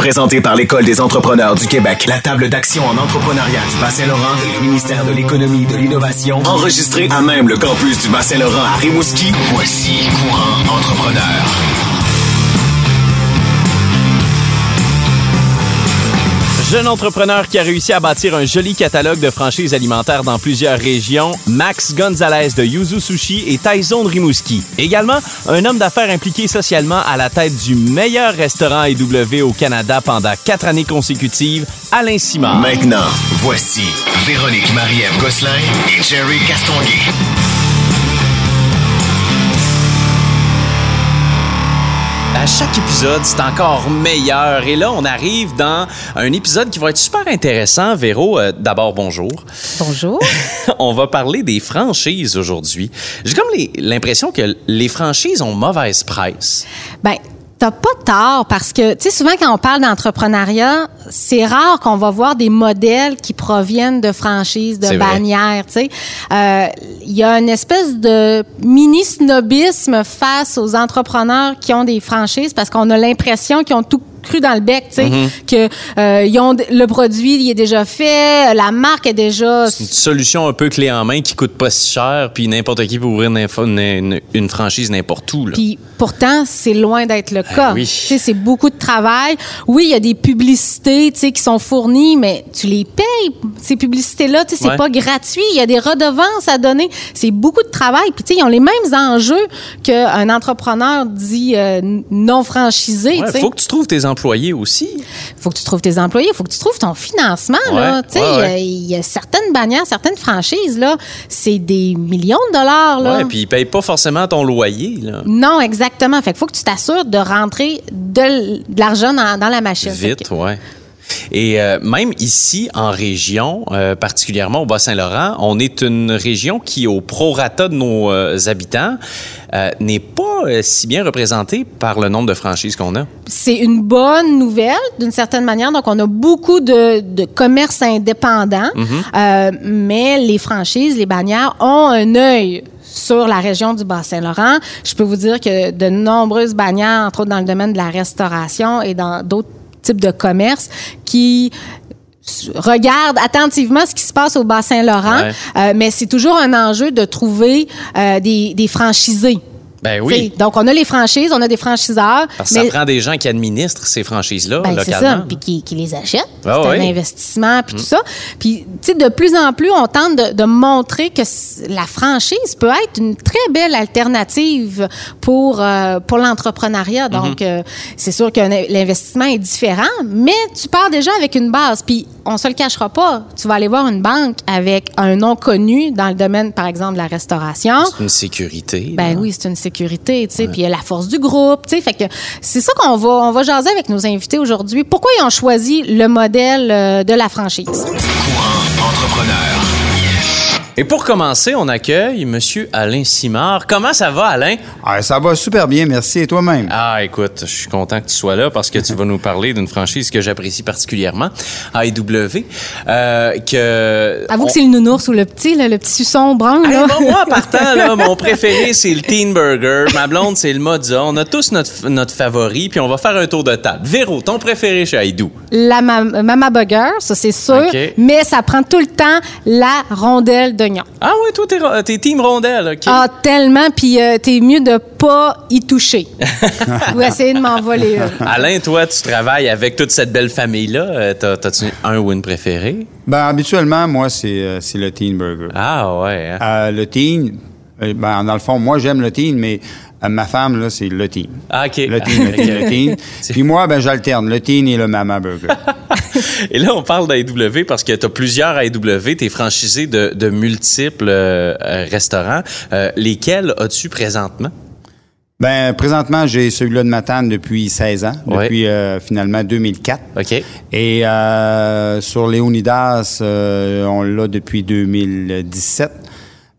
Présenté par l'École des entrepreneurs du Québec, la table d'action en entrepreneuriat du Bas-Saint-Laurent et le ministère de l'Économie et de l'Innovation, enregistré à même le campus du Bas-Saint-Laurent à Rimouski, voici Courant Entrepreneur. Jeune entrepreneur qui a réussi à bâtir un joli catalogue de franchises alimentaires dans plusieurs régions, Max Gonzalez de Yuzu Sushi et Tyson Rimouski. Également, un homme d'affaires impliqué socialement à la tête du meilleur restaurant EW au Canada pendant quatre années consécutives, Alain Simard. Maintenant, voici Véronique Marie-Ève Gosselin et Jerry Castonguay. À chaque épisode, c'est encore meilleur. Et là, on arrive dans un épisode qui va être super intéressant. Véro, euh, d'abord, bonjour. Bonjour. on va parler des franchises aujourd'hui. J'ai comme l'impression que les franchises ont mauvaise presse. Ben, t'as pas tort parce que, tu sais, souvent quand on parle d'entrepreneuriat, c'est rare qu'on va voir des modèles qui proviennent de franchises, de bannières, tu sais. Euh, Il y a une espèce de mini-snobisme face aux entrepreneurs qui ont des franchises parce qu'on a l'impression qu'ils ont tout cru dans le bec, tu sais, Mm-hmm. que euh, ils ont le produit, il est déjà fait, la marque est déjà Une solution un peu clé en main qui coûte pas si cher, puis n'importe qui peut ouvrir une, une- une- une franchise n'importe où. là. Puis pourtant, c'est loin d'être le cas. Ben oui. Tu sais, c'est beaucoup de travail. Oui, il y a des publicités, tu sais, qui sont fournies, mais tu les payes ces publicités-là. Tu sais, c'est Ouais. pas gratuit. Il y a des redevances à donner. C'est beaucoup de travail. Puis tu sais, ils ont les mêmes enjeux qu'un entrepreneur dit euh, non franchisé. Ouais, sais. faut que tu trouves tes employés aussi. faut que tu trouves tes employés, faut que tu trouves ton financement. Ouais, ouais, il y a- ouais. il y, a certaines bannières, certaines franchises là, c'est des millions de dollars là. Puis ils payent pas forcément ton loyer. Là. Non, exactement. Fait qu'il faut que tu t'assures de rentrer de, l'argent dans, dans la machine. Vite, ouais. Et euh, même ici, en région, euh, particulièrement au Bas-Saint-Laurent, on est une région qui, au prorata de nos euh, habitants, n'est pas si bien représentée par le nombre de franchises qu'on a. C'est une bonne nouvelle, d'une certaine manière. Donc, on a beaucoup de, de commerces indépendants, Euh, mais les franchises, les bannières ont un œil sur la région du Bas-Saint-Laurent. Je peux vous dire que de nombreuses bannières, entre autres dans le domaine de la restauration et dans d'autres de commerces, qui regardent attentivement ce qui se passe au Bas-Saint-Laurent, Ouais. Euh, mais c'est toujours un enjeu de trouver euh, des, des franchisés. Ben T'sais, oui. Donc, on a les franchises, on a des franchiseurs. Parce que mais- ça prend des gens qui administrent ces franchises-là ben, c'est localement. ça, puis qui, qui les achètent. Ah c'est oui. un investissement, puis tout ça. Puis, tu sais, de plus en plus, on tente de, de montrer que la franchise peut être une très belle alternative pour, euh, pour l'entrepreneuriat. Mhm. Donc, euh, c'est sûr que l'investissement est différent, mais tu pars déjà avec une base. Puis, on se le cachera pas. Tu vas aller voir une banque avec un nom connu dans le domaine, par exemple, de la restauration. C'est une sécurité. Ben là. oui, c'est une sécurité, tu sais, puis il y a la force du groupe, tu sais, fait que c'est ça qu'on va on va jaser avec nos invités aujourd'hui. Pourquoi ils ont choisi le modèle euh, de la franchise? Courant Entrepreneur. Et pour commencer, on accueille Monsieur Alain Simard. Comment ça va, Alain? Ah, ça va super bien, merci. Et toi-même? Ah, écoute, je suis content que tu sois là parce que tu vas nous parler d'une franchise que j'apprécie particulièrement, AEW, euh, que... Avoue on- que c'est le nounours ou le petit là, le petit suçon brun Hey, là. moi, moi, en partant, là, mon préféré, c'est le Teen Burger. Ma blonde, c'est le Mozza. On a tous notre, notre favori, puis on va faire un tour de table. Véro, ton préféré chez Aïdou? La ma- Mama Burger, ça c'est sûr, OK. mais ça prend tout le temps la rondelle Ah ouais, toi, t'es, ro- t'es Team Rondelle, OK? Ah, tellement, puis euh, t'es mieux de pas y toucher. ou essayer de m'en voler une. Alain, toi, tu travailles avec toute cette belle famille-là. Euh, t'as, t'as-tu un ou une préférée? Ben, habituellement, moi, c'est euh, c'est le Teen Burger. Ah ouais, hein? Euh, le Teen, euh, ben, dans le fond, moi, j'aime le Teen, mais euh, ma femme, là, c'est le Teen. Ah, OK. Le Teen, le Teen, le Teen. Puis moi, ben, j'alterne le Teen et le Mama Burger. Et là, on parle d'AEW parce que tu as plusieurs AEW, tu es franchisé de, de multiples euh, restaurants. Euh, lesquels as-tu présentement? Ben, présentement, j'ai celui-là de Matane depuis 16 ans, Ouais. depuis euh, finalement 2004. OK. Et euh, sur Léonidas, euh, on l'a depuis 2017.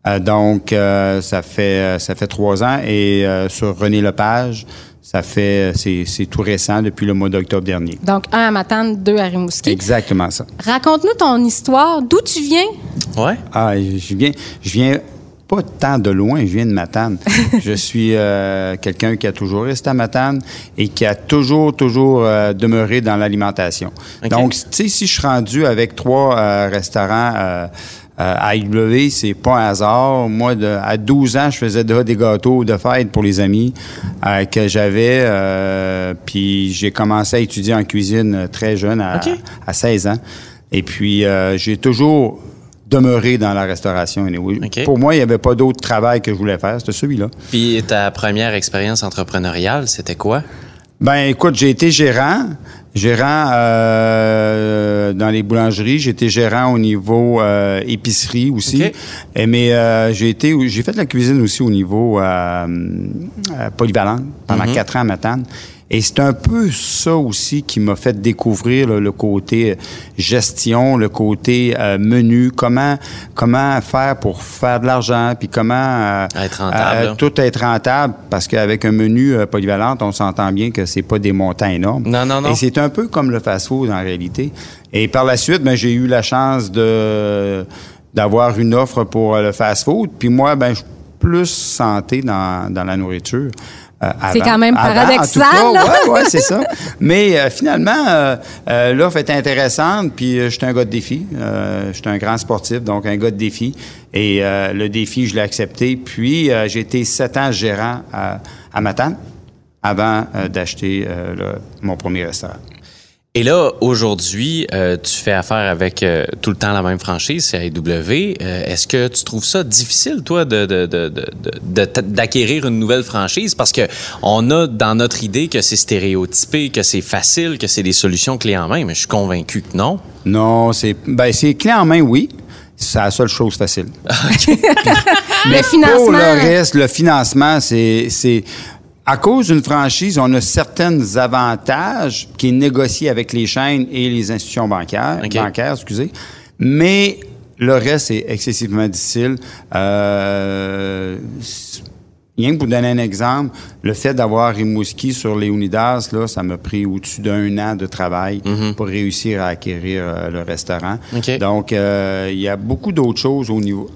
Euh, donc, ça fait ça fait trois ans. Et sur René Lepage, ça fait c'est c'est tout récent depuis le mois d'octobre dernier. Donc, un à Matane, deux à Rimouski. Exactement ça. Raconte-nous ton histoire. D'où tu viens? Ouais. Ah, je viens je viens pas tant de loin, je viens de Matane. je suis euh, quelqu'un qui a toujours resté à Matane et qui a toujours, toujours euh, demeuré dans l'alimentation. Donc, tu sais, si je suis rendu avec trois euh, restaurants euh, à IW, c'est pas un hasard. Moi, de, à 12 ans, je faisais déjà des gâteaux de fête pour les amis que j'avais. puis j'ai commencé à étudier en cuisine très jeune, à, à 16 ans. Et puis, j'ai toujours demeurer dans la restauration. Pour moi, il n'y avait pas d'autre travail que je voulais faire, c'était celui-là. Puis ta première expérience entrepreneuriale, c'était quoi? Ben, écoute, j'ai été gérant, gérant euh, dans les boulangeries. J'ai été gérant au niveau euh, épicerie aussi. Et, mais euh, j'ai été, j'ai fait de la cuisine aussi au niveau euh, polyvalent pendant mm-hmm. quatre ans à Matane. Et c'est un peu ça aussi qui m'a fait découvrir le côté gestion, le côté euh, menu, comment comment faire pour faire de l'argent, puis comment euh, être rentable. Euh, tout être rentable, parce qu'avec un menu polyvalent, on s'entend bien que c'est pas des montants énormes. Non, non, non. Et c'est un peu comme le fast-food en réalité. Et par la suite, ben, j'ai eu la chance de d'avoir une offre pour le fast-food. Puis moi, ben, je suis plus santé dans, dans la nourriture. Euh, c'est quand même paradoxal. Oui, ouais, c'est ça. Mais euh, finalement, euh, l'offre est intéressante, puis je suis un gars de défi. je suis un grand sportif, donc un gars de défi. Et le défi, je l'ai accepté. Puis j'ai été sept ans gérant à, à Matane avant d'acheter mon premier restaurant. Et là, aujourd'hui, euh, tu fais affaire avec euh, tout le temps la même franchise, c'est AEW. Euh, est-ce que tu trouves ça difficile, toi, de, d'acquérir une nouvelle franchise? Parce que on a dans notre idée que c'est stéréotypé, que c'est facile, que c'est des solutions clés en main, mais je suis convaincu que non. Non, c'est ben c'est clé en main, oui. C'est la seule chose facile. mais le financement. Pour le reste, le financement, c'est à cause d'une franchise, on a certains avantages qui négocient avec les chaînes et les institutions bancaires, bancaires excusez, mais le reste est excessivement difficile. Euh, rien que pour donner un exemple, le fait d'avoir Rimouski sur les Unidas, là, ça m'a pris au-dessus d'un an de travail mhm. pour réussir à acquérir euh, le restaurant. Donc, euh, il y a beaucoup d'autres choses au niveau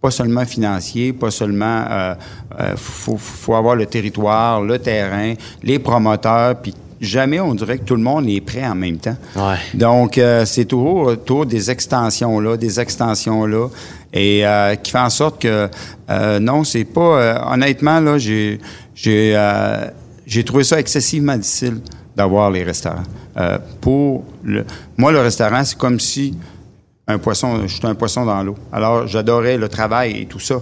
pas seulement financier, pas seulement euh, euh, faut, faut avoir le territoire, le terrain, les promoteurs, puis jamais on dirait que tout le monde est prêt en même temps. Ouais. Donc euh, c'est toujours autour des extensions là, des extensions là, et euh, qui fait en sorte que euh, non, c'est pas honnêtement là, j'ai j'ai j'ai trouvé ça excessivement difficile d'avoir les restaurants. pour le, moi le restaurant c'est comme si un poisson, je suis un poisson dans l'eau. Alors, j'adorais le travail et tout ça.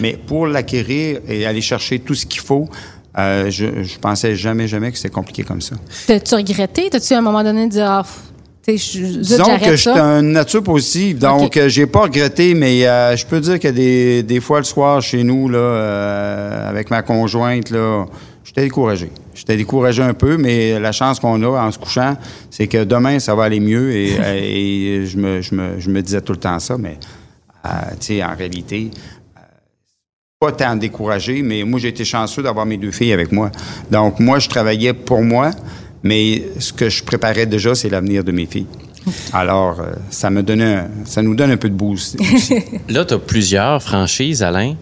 Mais pour l'acquérir et aller chercher tout ce qu'il faut, euh, je, je pensais jamais, jamais que c'était compliqué comme ça. T'as-tu regretté? T'as-tu à un moment donné dit, ah, je, Disons que je suis une nature positive, donc euh, j'ai pas regretté, mais euh, je peux dire que des, des fois le soir chez nous, là, avec ma conjointe, là, j'étais découragé. J'étais découragé un peu, mais la chance qu'on a en se couchant, c'est que demain, ça va aller mieux. Et, je, me, je, me, je, me, disais tout le temps ça, mais euh, tu sais, en réalité, euh, pas tant découragé, mais moi, j'ai été chanceux d'avoir mes deux filles avec moi. Donc, moi, je travaillais pour moi, mais ce que je préparais déjà, c'est l'avenir de mes filles. Alors, euh, ça me donnait, ça nous donne un peu de boost. Là, tu as plusieurs franchises, Alain.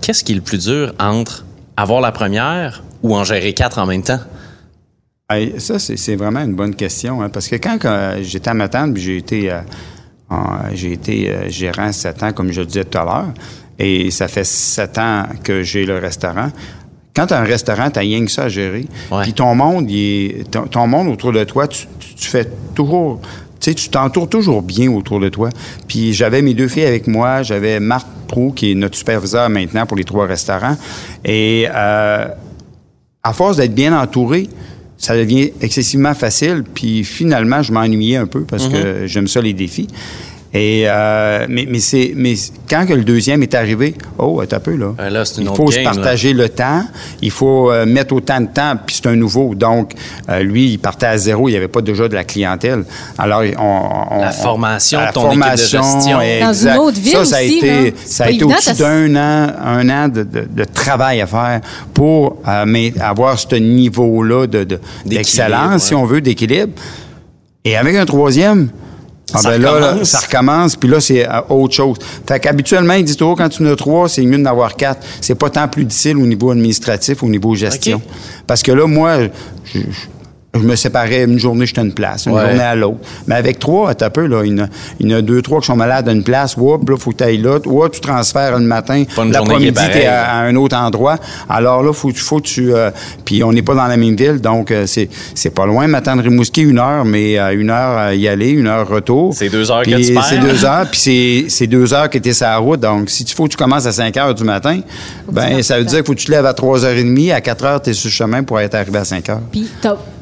Qu'est-ce qui est le plus dur entre avoir la première ou en gérer quatre en même temps? ça, c'est vraiment une bonne question. Hein, parce que quand j'étais à Matane, j'ai été, euh, j'ai été euh, gérant sept ans, comme je le disais tout à l'heure, et ça fait sept ans que j'ai le restaurant. Quand tu as un restaurant, tu rien que ça à gérer. Puis ton monde, il ton, monde autour de toi, tu, fais toujours tu sais, tu t'entoures toujours bien autour de toi. Puis j'avais mes deux filles avec moi, j'avais Marc Prou, qui est notre superviseur maintenant pour les trois restaurants. Et euh, à force d'être bien entouré, ça devient excessivement facile. Puis finalement, je m'ennuyais un peu parce que mhm. j'aime ça les défis. Et euh, mais, mais c'est mais quand que le deuxième est arrivé, oh, un peu là. là il faut se partager le temps, il faut euh, mettre autant de temps, puis c'est un nouveau. Donc euh, lui, il partait à zéro, il n'y avait pas déjà de la clientèle. Alors on, la formation, ton formation, équipe de gestion, dans une autre ville ça, ça a été ça a été au-dessus d'un an, un an de, de, travail à faire pour avoir ce niveau là de d'excellence, si on veut, d'équilibre. Et avec un troisième Ah Ça ben là, là, recommence. ça recommence, puis là, c'est euh, autre chose. Fait qu'habituellement, ils disent toujours, quand tu en as trois, c'est mieux d'en avoir quatre. C'est pas tant plus difficile au niveau administratif, au niveau gestion. Parce que là, moi, je, je- je me séparais une journée, j'étais à une place, une Ouais. journée à l'autre. Mais avec trois, t'as peu, là, il y en a- il y en a deux, trois qui sont malades à une place, oups, là, faut que tu ailles là, oups, tu transfères le matin, Pas une journée qui est l'après-midi, t'es à, à un autre endroit. Alors là, faut, faut que tu... euh, puis on n'est pas dans la même ville, donc euh, c'est c'est pas loin. M'attendre Rimouski, une heure, mais euh, une heure à y aller, une heure retour. C'est deux heures que Puis tu perds. C'est deux heures, puis c'est- c'est deux heures que tu es sur la route. Donc, si tu faut que tu commences à 5 heures du matin, ben ça veut dire qu'il faut que tu te lèves à 3h30, à 4 heures, tu es sur le chemin pour être arrivé à 5 heures. Puis,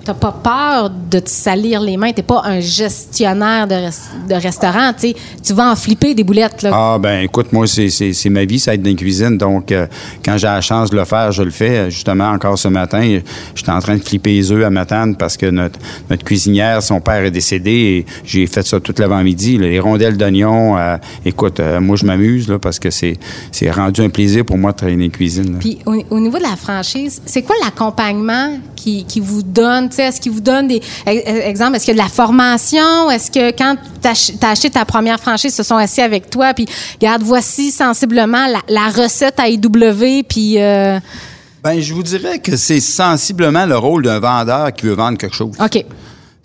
t'as pas peur de te salir les mains. T'es pas un gestionnaire de, res- de restaurant. tu vas en flipper des boulettes. Là. Ah, ben écoute, moi, c'est- ma vie, ça être dans la cuisine. Donc, euh, quand j'ai la chance de le faire, je le fais. Justement, encore ce matin, j'étais en train de flipper les œufs à Matane parce que notre, notre cuisinière, son père est décédé et j'ai fait ça tout l'avant-midi. Les rondelles d'oignon, euh, écoute, euh, moi, je m'amuse là, parce que c'est c'est rendu un plaisir pour moi de travailler dans la cuisine. là. Puis au, au niveau de la franchise, c'est quoi l'accompagnement qui, qui vous donne? Est-ce qu'il vous donne des... e- e- Exemple, est-ce qu'il y a de la formation? Est-ce que quand tu as acheté ta première franchise, ils se sont assis avec toi, puis regarde, voici sensiblement la, la recette à IW, puis... euh, Ben, je vous dirais que c'est sensiblement le rôle d'un vendeur qui veut vendre quelque chose. OK.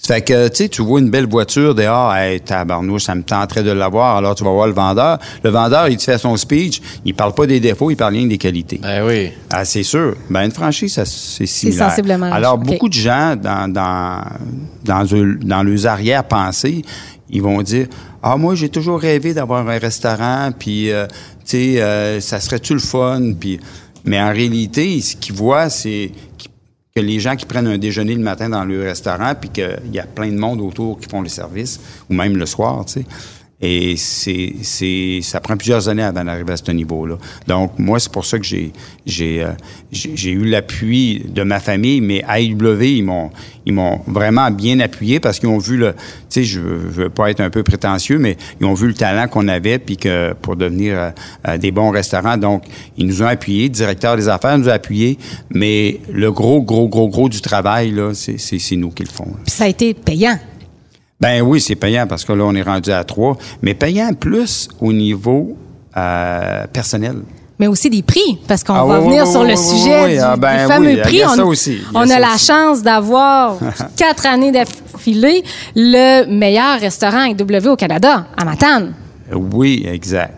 Ça fait que, tu sais, tu vois une belle voiture dehors, hey, tabarnouche, ça me tenterait de l'avoir, alors tu vas voir le vendeur. Le vendeur, il te fait son speech, il parle pas des défauts, il parle rien des qualités. Ben oui. Ah, c'est sûr. Ben, une franchise, ça, c'est similaire. sensiblement Alors, beaucoup de gens, dans, dans, dans, dans leurs arrière-pensées, ils vont dire Ah, moi, j'ai toujours rêvé d'avoir un restaurant, puis, euh, tu sais, euh, ça serait-tu le fun? Puis, mais en réalité, ce qu'ils voient, c'est que les gens qui prennent un déjeuner le matin dans le restaurant, puis qu'il y a plein de monde autour qui font le service, ou même le soir, tu sais. Et c'est, c'est, ça prend plusieurs années avant d'arriver à ce niveau-là. Donc, moi, c'est pour ça que j'ai, j'ai, euh, j'ai, eu l'appui de ma famille, mais AIW, ils m'ont, ils m'ont vraiment bien appuyé parce qu'ils ont vu le, tu sais, je je veux pas être un peu prétentieux, mais ils ont vu le talent qu'on avait, puis que pour devenir euh, euh, des bons restaurants. Donc, ils nous ont appuyés, le directeur des affaires nous a appuyés, mais le gros, gros, gros, gros du travail, là, c'est, c'est, c'est nous qui le font. Ça a été payant. Ben oui, c'est payant parce que là, on est rendu à trois, mais payant plus au niveau euh, personnel. mais aussi des prix, parce qu'on Ah va oui, venir oui, sur oui, le oui, sujet oui, du, ah ben du fameux prix. a on ça aussi, on ça a la aussi. chance d'avoir quatre années d'affilée le meilleur restaurant IW au Canada, à Matane. Oui, exact.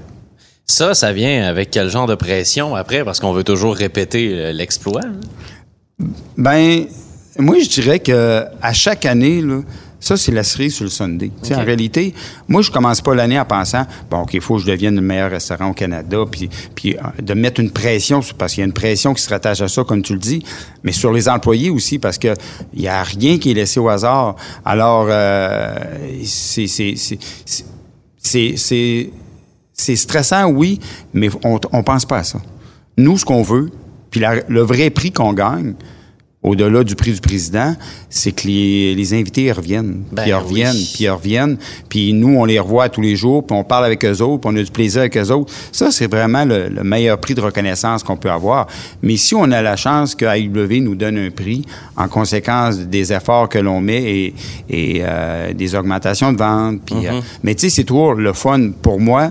Ça, ça vient avec quel genre de pression après? Parce qu'on veut toujours répéter euh, l'exploit. hein? Ben, moi, je dirais que à chaque année, là, ça, c'est la cerise sur le Sunday. En réalité, moi, je commence pas l'année en pensant, bon, OK, il faut que je devienne le meilleur restaurant au Canada, puis, puis euh, de mettre une pression, parce qu'il y a une pression qui se rattache à ça, comme tu le dis, mais sur les employés aussi, parce que il y a rien qui est laissé au hasard. Alors, euh, c'est... stressant, oui, mais on on pense pas à ça. Nous, ce qu'on veut, puis la- le vrai prix qu'on gagne, au-delà du prix du président, c'est que les, les invités ils reviennent, Ben puis ils reviennent, oui. puis ils reviennent, puis nous, on les revoit tous les jours, puis on parle avec eux autres, puis on a du plaisir avec eux autres. Ça, c'est vraiment le, le meilleur prix de reconnaissance qu'on peut avoir. Mais si on a la chance que AIW nous donne un prix en conséquence des efforts que l'on met et, et euh, des augmentations de vente, puis, Mm-hmm. euh, mais tu sais, c'est toujours le fun pour moi,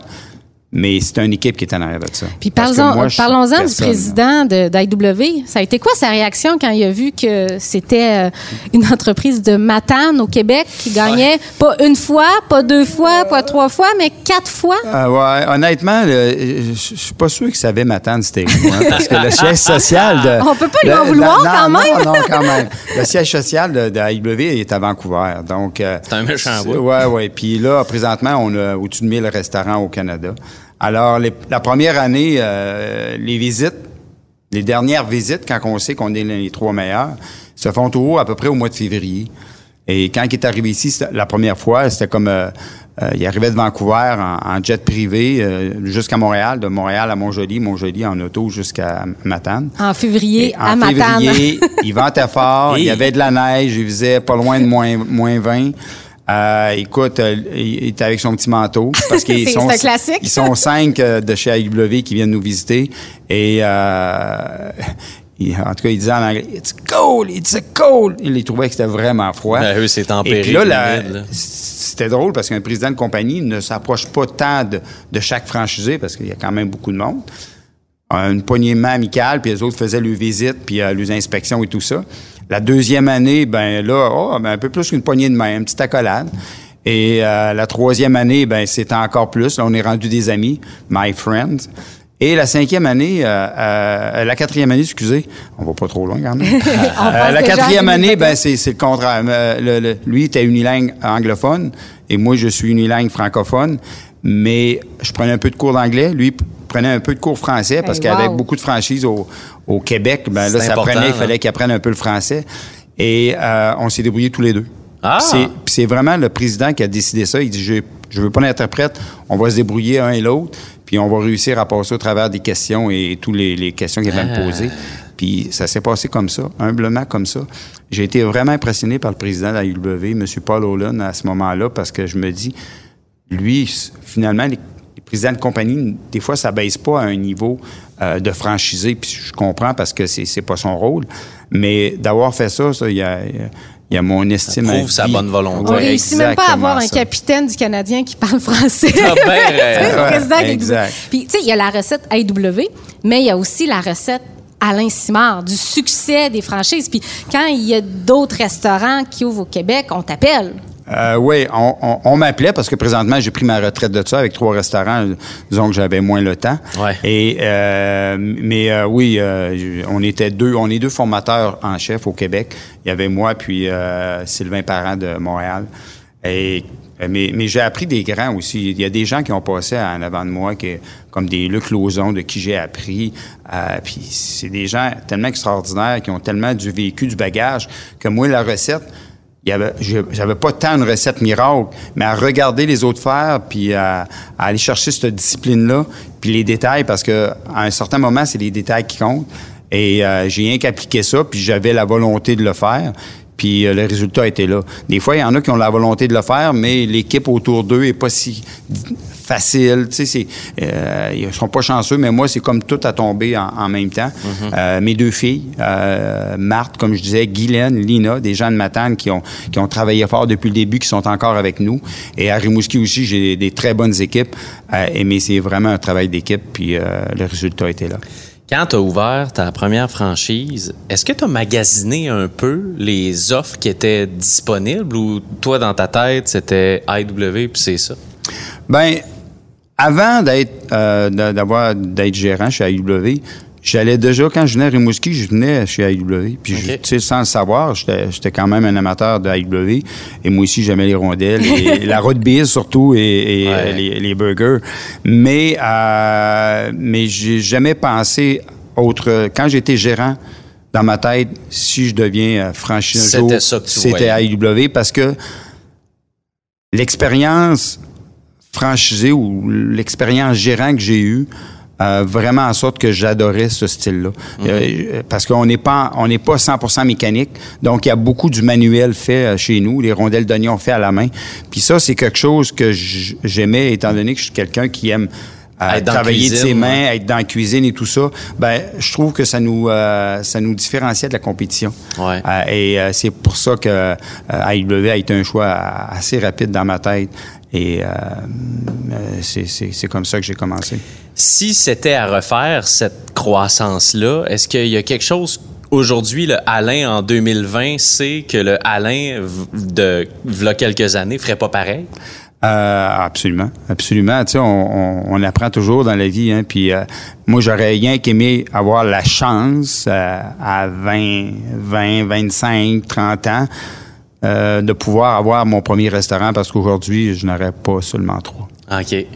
mais c'est une équipe qui est en arrière de ça. Puis parlons- parlons-en du président de- d'IW. Ça a été quoi sa réaction quand il a vu que c'était euh, une entreprise de Matane au Québec qui gagnait pas une fois, pas deux fois, pas trois fois, mais quatre fois? Ah ouais, honnêtement, je suis pas sûr qu'il savait m'attendre, c'était où, hein, parce que le siège social de... On peut pas lui en vouloir, non, quand non, même. Non, quand même. Le siège social de, est à Vancouver, donc... euh, C'est un méchant bout. Ouais, ouais. Puis là, présentement, on a au-dessus de 1000 restaurants au Canada. Alors, les- la première année, euh, les visites, les dernières visites, quand on sait qu'on est les trois meilleurs, se font toujours à peu près au mois de février. Et quand il est arrivé ici la première fois, c'était comme euh, euh, il arrivait de Vancouver en, en jet privé euh, jusqu'à Montréal, de Montréal à Montjoli, Montjoli en auto jusqu'à Matane. En février, Et à en Matane. février, il ventait fort, il y avait de la neige, il faisait pas loin de moins, moins 20. Euh, écoute, euh, il était avec son petit manteau parce qu'ils C'est- sont, c'est un classique. ils sont cinq euh, de chez AIW qui viennent nous visiter et euh, en tout cas, il disait en anglais, It's cold, it's cold. Il trouvait que c'était vraiment froid. Ben, eux, c'est tempéré. Et puis là, la- humide, là. c'était drôle parce qu'un président de compagnie ne s'approche pas tant de, de chaque franchisé parce qu'il y a quand même beaucoup de monde. Une poignée de main amicale, puis les autres faisaient leurs visites, puis euh, leurs inspections et tout ça. La deuxième année, ben là, oh, ben, un peu plus qu'une poignée de main, une petite accolade. Et euh, la troisième année, ben c'était encore plus. Là, on est rendu des amis, my friends. Et la cinquième année, euh, euh, la quatrième année, excusez, on va pas trop loin quand même. Euh, la quatrième année, 2021. ben c'est c'est le contraire. Euh, le- le- lui était unilingue anglophone et moi je suis unilingue francophone, mais je prenais un peu de cours d'anglais. Lui prenait un peu de cours français parce Hey, qu'il y avait wow. beaucoup de franchises au, au Québec. Ben là, ça prenait, il hein. fallait qu'il apprenne un peu le français. Et euh, on s'est débrouillés tous les deux. Ah! Puis c'est- vraiment le président qui a décidé ça. Il dit, je, je veux pas d'interprète, on va se débrouiller un et l'autre, puis on va réussir à passer au travers des questions et toutes les, les questions qu'il va Ah. me poser. Puis ça s'est passé comme ça, humblement comme ça. J'ai été vraiment impressionné par le président de la UW, M. Paul Olin, à ce moment-là, parce que je me dis, lui, finalement, les, les présidents de compagnie, des fois, ça baisse pas à un niveau euh, de franchisé, puis je comprends parce que c'est c'est pas son rôle. Mais d'avoir fait ça, ça, il y a, il y a mon estime. prouve à sa bonne volonté. On Ouais, réussit même pas à avoir un ça. capitaine du Canadien qui parle français. Ah, ben, euh, C'est le ouais, président qui- exact. Puis, tu sais, il y a la recette AW, mais il y a aussi la recette Alain Simard, du succès des franchises. Puis, quand il y a d'autres restaurants qui ouvrent au Québec, on t'appelle. Euh, oui, on, on- on m'appelait parce que présentement, j'ai pris ma retraite de ça avec trois restaurants. Disons que j'avais moins le temps. Ouais. Et, euh, mais euh, oui, euh, on était deux, on est deux formateurs en chef au Québec. Il y avait moi puis euh, Sylvain Parent de Montréal. Et mais, mais j'ai appris des grands aussi. Il y a des gens qui ont passé en avant de moi, qui, comme des Luc Lauzon, de qui j'ai appris. Euh, puis c'est des gens tellement extraordinaires qui ont tellement du vécu, du bagage, que moi, la recette, j'avais pas tant une recette miracle, mais à regarder les autres faire, puis à, à aller chercher cette discipline-là, puis les détails, parce que à un certain moment, c'est les détails qui comptent. Et euh, j'ai rien qu'appliqué ça, puis j'avais la volonté de le faire. Puis euh, le résultat était là. Des fois, il y en a qui ont la volonté de le faire, mais l'équipe autour d'eux est pas si facile. Tu sais, euh, ils sont pas chanceux, mais moi, c'est comme tout à tomber en, en même temps. Euh, mes deux filles, euh, Marthe, comme je disais, Guylaine, Lina, des gens de Matane qui ont, qui ont travaillé fort depuis le début, qui sont encore avec nous. Et à Rimouski aussi, j'ai des très bonnes équipes. Euh, mais c'est vraiment un travail d'équipe, puis euh, le résultat était là. Quand tu as ouvert ta première franchise, est-ce que tu as magasiné un peu les offres qui étaient disponibles ou toi, dans ta tête, c'était IW puis c'est ça? Ben, avant d'être euh, d'a- d'avoir d'être gérant chez AEW, j'allais déjà quand je venais à Rimouski, je venais chez AEW. Puis tu sais, sans le savoir, j'étais quand même un amateur de AEW. Et moi aussi, j'aimais les rondelles et la road beer surtout et, et, Ouais. euh, les, les burgers. Mais euh, mais j'ai jamais pensé autre. Quand j'étais gérant. Dans ma tête, si je deviens franchisé un C'était jour, ça que tu c'était voyais. AEW parce que l'expérience franchisée ou l'expérience gérant que j'ai eue euh, vraiment en sorte que j'adorais ce style-là. Euh, parce qu'on n'est pas on n'est pas 100% mécanique. Donc il y a beaucoup du manuel fait euh, chez nous, les rondelles d'oignon fait à la main. Puis ça c'est quelque chose que j'aimais étant donné que je suis quelqu'un qui aime euh, travailler de ses mains, ouais. être dans la cuisine et tout ça, ben je trouve que ça nous euh, ça nous différenciait de la compétition. Ouais. Euh, et euh, c'est pour ça que euh, AEW a été un choix assez rapide dans ma tête. Et euh, euh, c'est- c'est c'est comme ça que j'ai commencé. Si c'était à refaire cette croissance-là, est-ce qu'il y a quelque chose aujourd'hui, le Alain en 2020 sait que le Alain de v'là quelques années ferait pas pareil? Euh, absolument, absolument. Tu sais, on, on- on apprend toujours dans la vie. Hein, puis euh, moi, j'aurais rien qu'aimé avoir la chance euh, à 20, 20, 25, 30 ans euh, de pouvoir avoir mon premier restaurant parce qu'aujourd'hui, je n'aurais pas seulement trois. OK.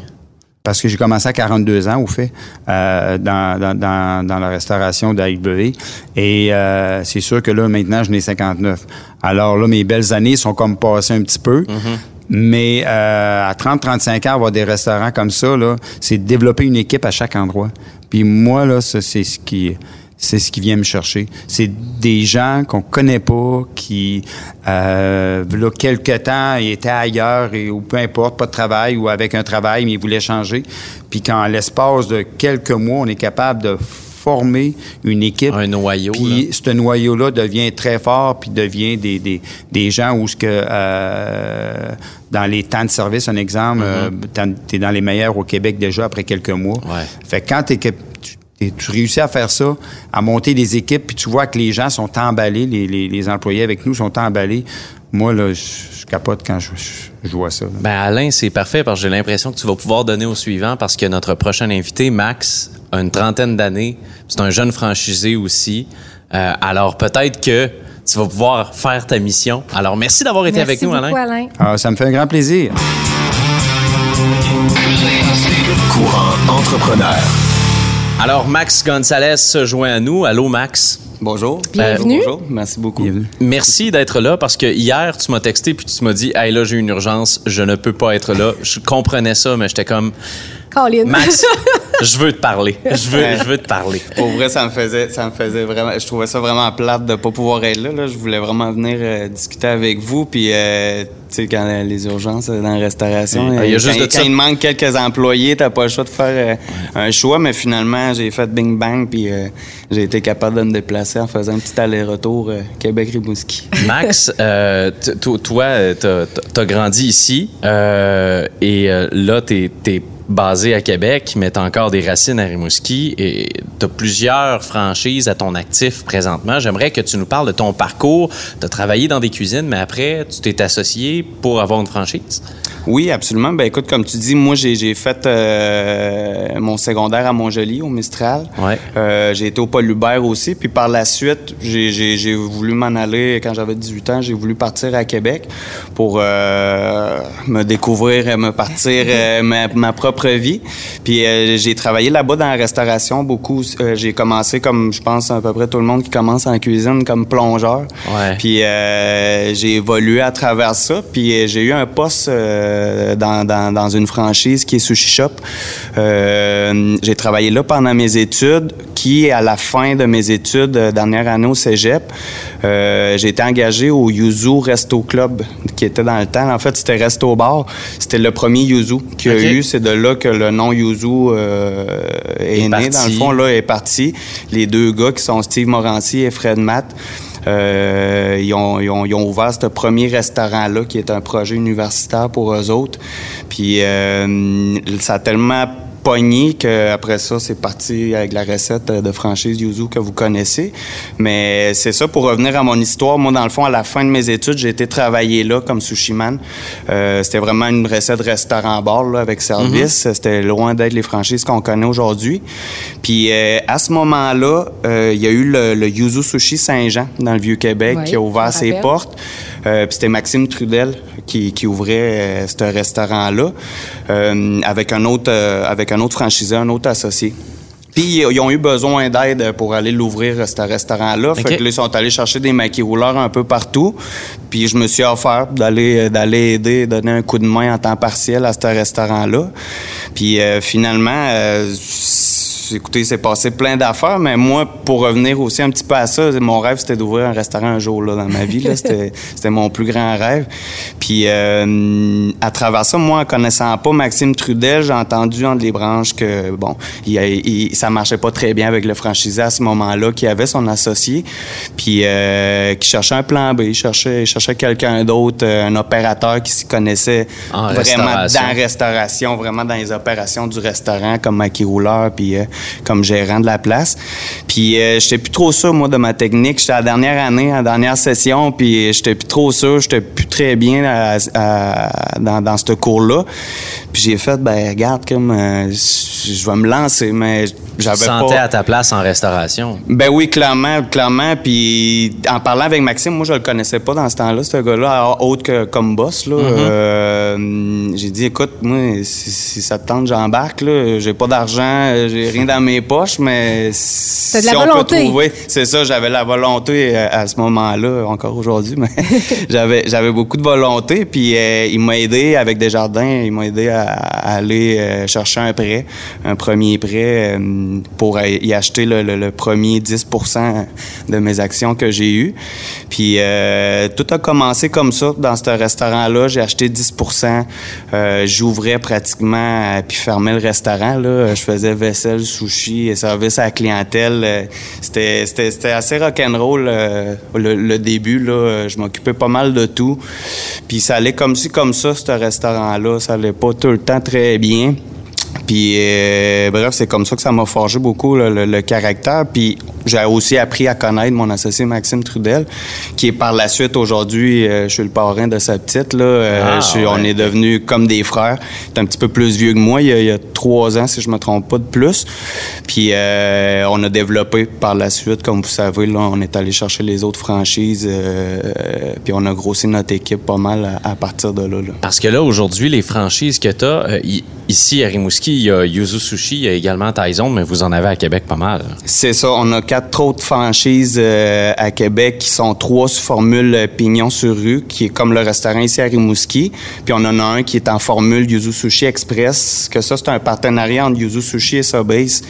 parce que j'ai commencé à 42 ans, au fait, euh, dans, dans, dans, dans la restauration d'AEW. Et euh, c'est sûr que là, maintenant, je n'ai 59. Alors là, mes belles années sont comme passées un petit peu. Mais euh, à 30-35 ans, avoir des restaurants comme ça, là, c'est de développer une équipe à chaque endroit. Puis moi, là, ça, c'est ce qui c'est ce qui vient me chercher. C'est des gens qu'on connaît pas, qui, euh, là, quelques temps, étaient ailleurs, et, ou peu importe, pas de travail, ou avec un travail, mais ils voulaient changer. Puis qu'en l'espace de quelques mois, on est capable de former une équipe. Un noyau. Puis ce noyau-là devient très fort, puis devient des, des, des gens où ce que euh, dans les temps de service, un exemple, Mm-hmm. tu es dans les meilleurs au Québec déjà après quelques mois. Ouais. Fait que quand t'es que- tu, t'es- tu réussis à faire ça, à monter des équipes, puis tu vois que les gens sont emballés, les, les- les employés avec nous sont emballés. Moi, là, je, je capote quand je, je- je vois ça. là. Ben Alain, c'est parfait parce que j'ai l'impression que tu vas pouvoir donner au suivant parce que notre prochain invité, Max, a une trentaine d'années. C'est un jeune franchisé aussi. Euh, alors peut-être que tu vas pouvoir faire ta mission. Alors merci d'avoir été Merci avec nous, beaucoup, Alain. Alain. Ah, ça me fait un grand plaisir. Courant entrepreneur. Alors Max Gonzalez se joint à nous. Allô Max. Bonjour. Bienvenue. bonjour, merci beaucoup. Bienvenue. Merci d'être là parce que hier, tu m'as texté puis tu m'as dit Hey, là, j'ai une urgence, je ne peux pas être là. Je comprenais ça, mais j'étais comme Colin. Max, je veux te parler. Je veux, je veux te parler. Pour vrai, ça me faisait, ça me faisait vraiment, je trouvais ça vraiment plate de pas pouvoir être là. là. Je voulais vraiment venir euh, discuter avec vous, puis euh, sais quand les urgences euh, dans la restauration, Ah, il y a euh, juste quand, de quand il manque quelques employés, t'as pas le choix de faire euh, un choix. Mais finalement, j'ai fait bing bang, puis euh, j'ai été capable de me déplacer en faisant un petit aller-retour euh, Québec-Rimouski. Max, toi, t'as t'as grandi ici et là, t'es es basé à Québec, mais t'as encore des racines à Rimouski et t'as plusieurs franchises à ton actif présentement. J'aimerais que tu nous parles de ton parcours. T'as travaillé dans des cuisines, mais après, tu t'es associé pour avoir une franchise. Oui, absolument. Ben écoute, comme tu dis, moi j'ai fait euh, mon secondaire à Montjoli, au Mistral. Ouais. Euh, j'ai été au Paul Hubert aussi. Puis par la suite, j'ai- voulu m'en aller quand j'avais 18 ans. J'ai voulu partir à Québec pour euh, me découvrir, et me partir ma, ma propre vie. Puis j'ai travaillé là-bas dans la restauration beaucoup. J'ai commencé comme je pense à peu près tout le monde qui commence en cuisine comme plongeur. Ouais. Puis j'ai évolué à travers ça. Puis j'ai eu un poste dans, dans, dans une franchise qui est Sushi Shop. Euh, j'ai travaillé là pendant mes études, qui à la fin de mes études, euh, dernière année au Cégep, euh, j'ai été engagé au Yuzu Resto Club, qui était dans le temps. En fait, c'était Resto Bar. C'était le premier Yuzu qu'il y a eu. C'est de là que le nom Yuzu euh, est, Est né. parti. Dans le fond, là, est parti. Les deux gars qui sont Steve Morancy et Fred Matt, euh, ils, ont, ils ont- ils ont ouvert ce premier restaurant-là, qui est un projet universitaire pour eux autres. Puis euh, ça a tellement pogné qu'après ça, c'est parti avec la recette de franchise Yuzu que vous connaissez. Mais c'est ça, pour revenir à mon histoire, moi, dans le fond, à la fin de mes études, j'ai été travailler là comme sushiman. Euh, c'était vraiment une recette restaurant-bar là, avec service. C'était loin d'être les franchises qu'on connaît aujourd'hui. Puis euh, à ce moment-là, euh, il y a eu le, le Yuzu Sushi Saint-Jean dans le Vieux-Québec qui a ouvert ses rappelle. portes. Euh, puis c'était Maxime Trudel qui, qui ouvrait euh, ce restaurant-là euh, avec un autre euh, avec un autre franchiseur, un autre associé. Puis ils ont eu besoin d'aide pour aller l'ouvrir ce restaurant-là. Fait que là, ils sont allés chercher des maquis rouleurs un peu partout. Puis je me suis offert d'aller d'aller aider, donner un coup de main en temps partiel à ce restaurant-là. Puis euh, finalement, euh, écoutez, c'est passé plein d'affaires, mais moi, pour revenir aussi un petit peu à ça, mon rêve, c'était d'ouvrir un restaurant un jour là, dans ma vie. C'était mon plus grand rêve. Puis euh, à travers ça, moi, en connaissant pas Maxime Trudel, j'ai entendu entre les branches que, bon, il, il- ça marchait pas très bien avec le franchisé à ce moment-là, qui avait son associé, puis euh, qui cherchait un plan B, il cherchait, il cherchait quelqu'un d'autre, euh, un opérateur qui s'y connaissait En vraiment dans la restauration, vraiment dans les opérations du restaurant, comme maquis rouleur, puis euh, comme gérant de la place. Puis euh, j'étais plus trop sûr, moi, de ma technique. J'étais à la dernière année, à la dernière session, puis j'étais plus trop sûr, j'étais plus très bien à- à- dans, dans ce cours-là. Puis j'ai fait, ben regarde, comme euh, je vais me lancer, mais j'avais sentais pas... à ta place en restauration. Ben oui, clairement, clairement. Puis en parlant avec Maxime, moi je le connaissais pas dans ce temps-là, ce gars-là, autre que comme boss. Là, Euh, j'ai dit, écoute, moi, si, si ça te tente, j'embarque. Là, j'ai pas d'argent, j'ai rien dans mes poches, mais si T'as de la on volonté. peut trouver, c'est ça, j'avais la volonté à, à ce moment-là, encore aujourd'hui, mais j'avais j'avais beaucoup de volonté. Puis euh, il m'a aidé avec Desjardins, il m'a aidé à, à aller euh, chercher un prêt, un premier prêt euh, pour y acheter le, le- le premier 10% de mes actions que j'ai eues. Puis euh, tout a commencé comme ça dans ce restaurant-là. J'ai acheté 10% euh, J'ouvrais pratiquement, euh, puis fermais le restaurant. Là. Je faisais vaisselle, sushi et service à la clientèle. Euh, c'était, assez rock'n'roll euh, le, le début. Là. Je m'occupais pas mal de tout. Puis ça allait comme si, comme ça, ce restaurant-là. Ça allait pas tout le temps très bien. Puis euh, bref, c'est comme ça que ça m'a forgé beaucoup le, caractère. Puis j'ai aussi appris à connaître mon associé Maxime Trudel, qui est par la suite aujourd'hui, euh, je suis le parrain de sa petite. Là, euh, ah, On est devenus comme des frères. Il est un petit peu plus vieux que moi, il y a, trois ans si je me trompe pas de plus. Puis on a développé par la suite, comme vous savez, là, on est allé chercher les autres franchises. puis on a grossi notre équipe pas mal à, partir de là, Parce que là, aujourd'hui, les franchises que tu as, ici à Rimouski, il y a Yuzu Sushi, il y a également Taizon, mais vous en avez à Québec pas mal. C'est ça. On a quatre autres franchises euh, à Québec qui sont trois sous formule euh, Pignon sur rue, qui est comme le restaurant ici à Rimouski. Puis on en a un qui est en formule Yuzu Sushi Express, que ça, c'est un partenariat entre Yuzu Sushi et Subase,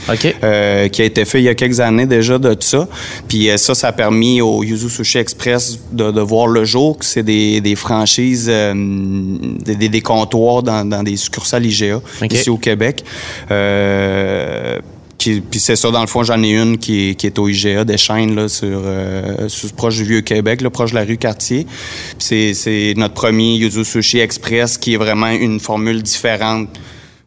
euh, qui a été fait il y a quelques années déjà de ça. Puis ça, ça a permis au Yuzu Sushi Express de, voir le jour, que c'est des, franchises, des, comptoirs dans, des succursales IGA ici au Québec. Euh, puis c'est ça, dans le fond, j'en ai une qui est, au IGA des chaînes, là, sur, euh, proche du Vieux-Québec, proche de la rue Cartier. C'est notre premier Yuzu Sushi Express qui est vraiment une formule différente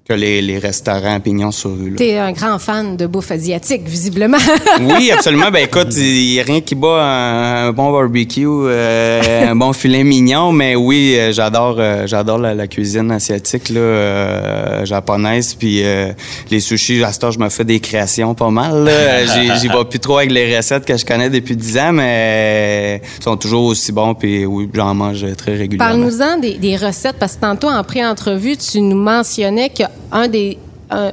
que les, restaurants à pignon sur rue. Tu es un grand fan de bouffe asiatique, visiblement. oui, absolument. Ben écoute, il n'y a rien qui bat un, bon barbecue, euh, un bon filet mignon, mais oui, euh, j'adore euh, j'adore la, cuisine asiatique, là, japonaise, puis les sushis, à ce je me fais des créations pas mal. J'y vais plus trop avec les recettes que je connais depuis 10 ans, mais ils sont toujours aussi bons, puis oui, j'en mange très régulièrement. Parle-nous-en des, des, recettes, parce que tantôt, en pré-entrevue, tu nous mentionnais que un des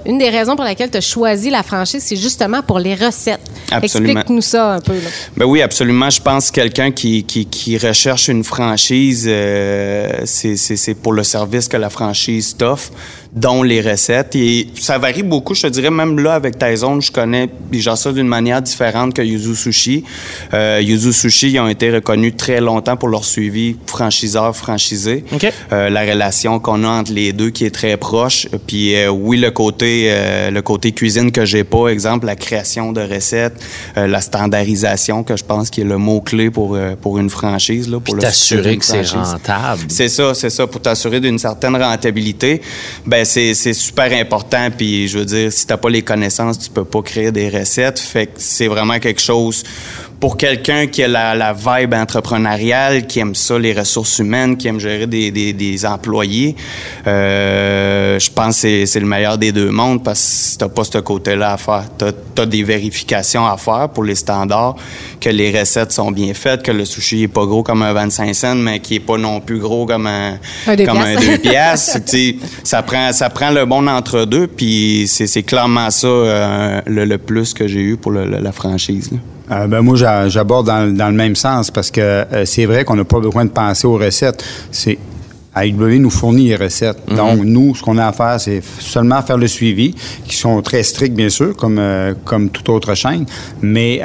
une des raisons pour laquelle tu as choisi la franchise, c'est justement pour les recettes. Explique-nous ça un peu. Là. Ben oui, absolument. Je pense que quelqu'un qui, qui, recherche une franchise, euh, c'est pour le service que la franchise t'offre dont les recettes. Et ça varie beaucoup, je te dirais, même là, avec Taizon, je connais gens ça d'une manière différente que Yuzu Sushi. Euh, Yuzu Sushi, ils ont été reconnus très longtemps pour leur suivi franchiseur-franchisé. Euh, la relation qu'on a entre les deux qui est très proche. Puis euh, oui, le côté, euh, le côté cuisine que j'ai pas, exemple, la création de recettes, euh, la standardisation, que je pense qui est le mot-clé pour, pour une franchise. Là, pour t'assurer que c'est rentable. C'est ça, c'est ça. Pour t'assurer d'une certaine rentabilité, ben c'est super important. Puis je veux dire, si t'as pas les connaissances, tu peux pas créer des recettes. Fait que c'est vraiment quelque chose pour quelqu'un qui a la, la, vibe entrepreneuriale, qui aime ça, les ressources humaines, qui aime gérer des, des, des employés, euh, je pense que c'est le meilleur des deux mondes parce que t'as pas ce côté-là à faire. T'as as des vérifications à faire pour les standards, que les recettes sont bien faites, que le sushi est pas gros comme un 25 cents, mais qui est pas non plus gros comme un, comme un 2 piastres. ça prend ça prend le bon entre deux, puis c'est clairement ça euh, le, plus que j'ai eu pour le, la franchise. Là. Euh, ben moi, j'aborde dans, dans, le même sens parce que euh, c'est vrai qu'on n'a pas besoin de penser aux recettes. C'est AEW nous fournit les recettes. Mhm. Donc, nous, ce qu'on a à faire, c'est seulement faire le suivi, qui sont très stricts, bien sûr, comme, euh, comme toute autre chaîne. Mais,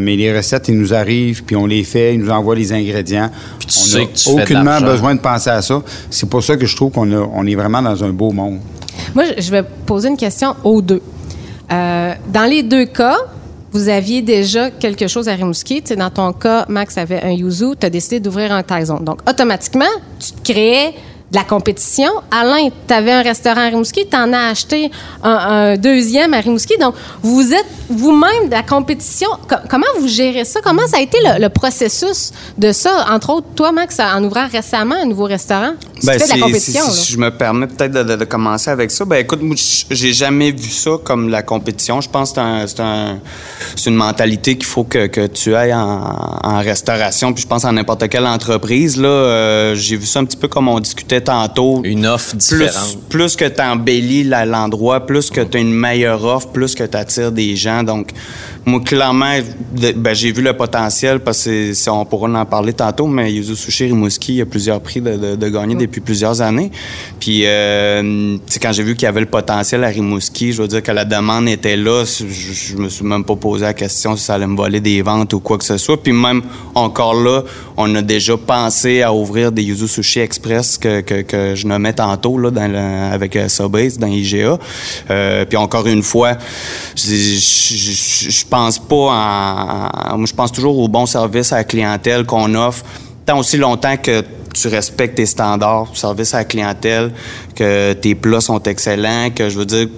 mais les recettes, ils nous arrivent, puis on les fait, ils nous envoient les ingrédients. Puis tu on n'a aucunement besoin de penser à ça. C'est pour ça que je trouve qu'on on est vraiment dans un beau monde. Moi, je vais poser une question aux deux. dans les deux cas, vous aviez déjà quelque chose à Rimouski. Dans ton cas, Max avait un Yuzu, tu as décidé d'ouvrir un Taizon. Donc, automatiquement, tu te créais de la compétition. Alain, tu avais un restaurant à Rimouski, tu en as acheté un, deuxième à Rimouski. Donc, vous êtes vous-même de la compétition. comment vous gérez ça? Comment ça a été le, processus de ça? Entre autres, toi, Max, en ouvrant récemment un nouveau restaurant, ben, de la compétition. Si, je me permets peut-être de, commencer avec ça, ben écoute, j'ai jamais vu ça comme la compétition. Je pense que c'est un, une mentalité qu'il faut que, tu ailles en, restauration. Puis je pense en n'importe quelle entreprise. Là, euh, j'ai vu ça un petit peu comme on discutait tantôt. Une offre différente. Plus, que tu embellis l'endroit, plus que tu as une meilleure offre, plus que tu attires des gens. Donc, moi, clairement, ben, j'ai vu le potentiel parce que si on pourra en parler tantôt, mais Yuzu Sushi Rimouski, il y a plusieurs prix de, gagner des depuis plusieurs années. Puis, euh, quand j'ai vu qu'il y avait le potentiel à Rimouski, je veux dire que la demande était là. Je, je me suis même pas posé la question si ça allait me voler des ventes ou quoi que ce soit. Puis même encore là, on a déjà pensé à ouvrir des Yuzu Sushi Express que, je nommais tantôt là, avec euh, Subbase, dans IGA. Euh, puis encore une fois, je, pense pas en, Je pense toujours au bon service à la clientèle qu'on offre, tant aussi longtemps que tu respectes tes standards, service à la clientèle, que tes plats sont excellents, que je veux dire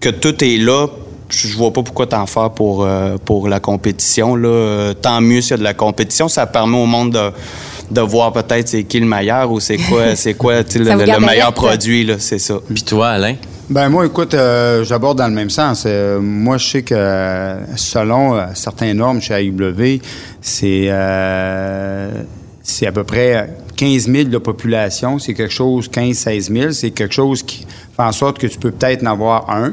que tout est là je vois pas pourquoi t'en faire pour, euh, pour la compétition. Là. Euh, tant mieux s'il y a de la compétition. Ça permet au monde de, de voir peut-être c'est qui le meilleur ou c'est quoi, c'est quoi le, le, meilleur produit. Là, c'est ça. Puis toi, Alain? Ben moi, écoute, euh, j'aborde dans le même sens. moi, je sais que selon certaines normes chez AIW, c'est c'est à peu près 15 000 de population. C'est quelque chose, 15-16 000. C'est quelque chose qui fait en sorte que tu peux peut-être en avoir un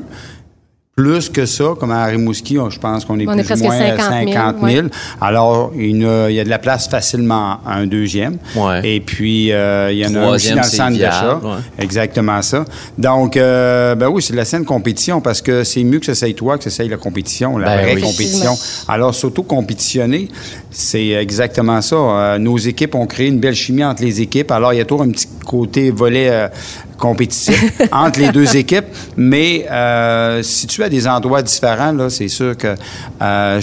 plus que ça, comme à Rimouski, je pense qu'on est plus ou moins 50 000. Alors, il y, a, de la place facilement à un deuxième. Et puis, euh, il y en a un aussi dans le centre d'achat. Exactement ça. Donc, euh, ben oui, c'est de la saine compétition parce que c'est mieux que ça soit toi que ça soit la compétition, la ben vraie compétition. Alors, s'auto-compétitionner, c'est exactement ça. Euh, nos équipes ont créé une belle chimie entre les équipes. Alors, il y a toujours un petit côté volet compétitif entre les deux équipes. Mais euh, si tu as des endroits différents, là, c'est sûr que euh,